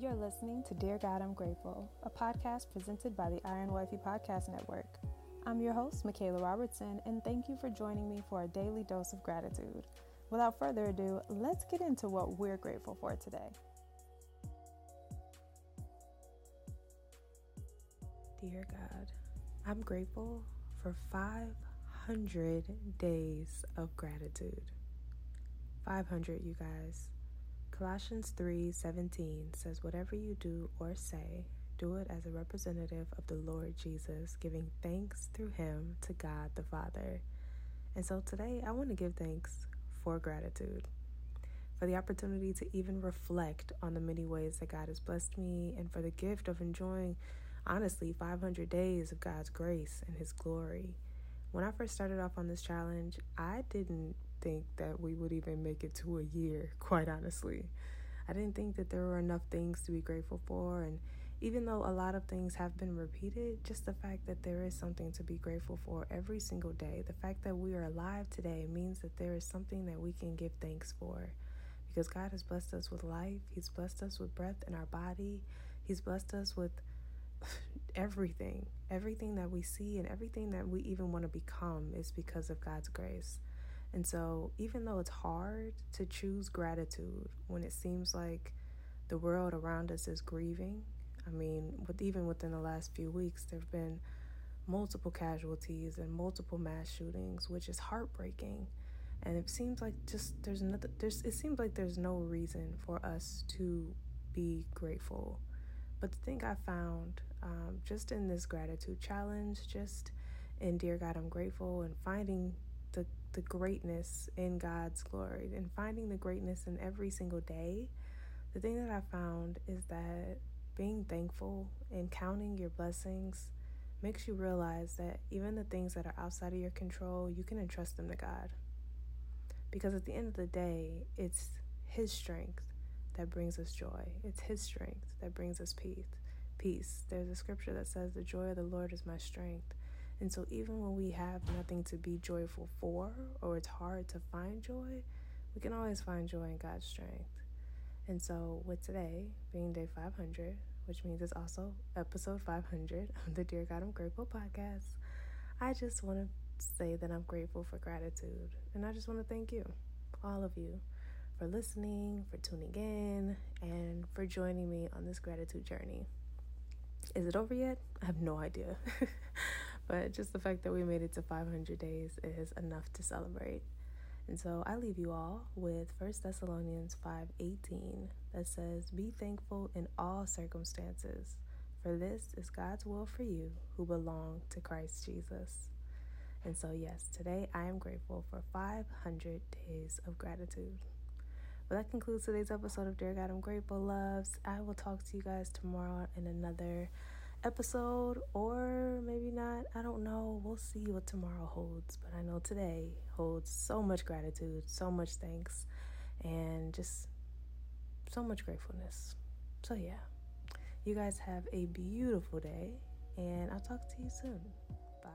You're listening to Dear God, I'm Grateful, a podcast presented by the Iron Wifey Podcast Network. I'm your host, Michaela Robertson, and thank you for joining me for a daily dose of gratitude. Without further ado, let's get into what we're grateful for today. Dear God, I'm grateful for 500 days of gratitude. 500, you guys. Colossians 3:17 says whatever you do or say, do it as a representative of the Lord Jesus, giving thanks through him to God the Father. And so today I want to give thanks for gratitude. For the opportunity to even reflect on the many ways that God has blessed me and for the gift of enjoying honestly 500 days of God's grace and His glory. When I first started off on this challenge, I didn't think that we would even make it to a year, quite honestly. I didn't think that there were enough things to be grateful for. And even though a lot of things have been repeated, just the fact that there is something to be grateful for every single day, the fact that we are alive today means that there is something that we can give thanks for. Because God has blessed us with life, He's blessed us with breath in our body, He's blessed us with everything. Everything that we see and everything that we even want to become is because of God's grace. And so, even though it's hard to choose gratitude when it seems like the world around us is grieving, I mean, with even within the last few weeks, there have been multiple casualties and multiple mass shootings, which is heartbreaking. And it seems like just there's nothing. There's it seems like there's no reason for us to be grateful but the thing I found um, just in this gratitude challenge, just in Dear God, I'm grateful, and finding the, greatness in God's glory and finding the greatness in every single day, the thing that I found is that being thankful and counting your blessings makes you realize that even the things that are outside of your control, you can entrust them to God. Because at the end of the day, it's His strength that brings us joy. It's His strength that brings us peace. Peace. There's a scripture that says, "The joy of the Lord is my strength." And so, even when we have nothing to be joyful for, or it's hard to find joy, we can always find joy in God's strength. And so, with today being day 500, which means it's also episode 500 of the Dear God I'm Grateful podcast, I just want to say that I'm grateful for gratitude. And I just want to thank you, all of you, for listening, for tuning in, and for joining me on this gratitude journey. Is it over yet? I have no idea. but just the fact that we made it to 500 days is enough to celebrate. And so I leave you all with 1 Thessalonians 5:18 that says, "Be thankful in all circumstances, for this is God's will for you who belong to Christ Jesus." And so yes, today I am grateful for 500 days of gratitude. But that concludes today's episode of Dear God, I'm Grateful Loves. I will talk to you guys tomorrow in another episode, or maybe not. I don't know. We'll see what tomorrow holds. But I know today holds so much gratitude, so much thanks, and just so much gratefulness. So, yeah, you guys have a beautiful day, and I'll talk to you soon. Bye.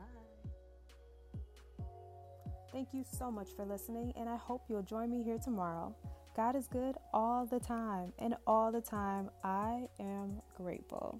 Thank you so much for listening, and I hope you'll join me here tomorrow. God is good all the time, and all the time I am grateful.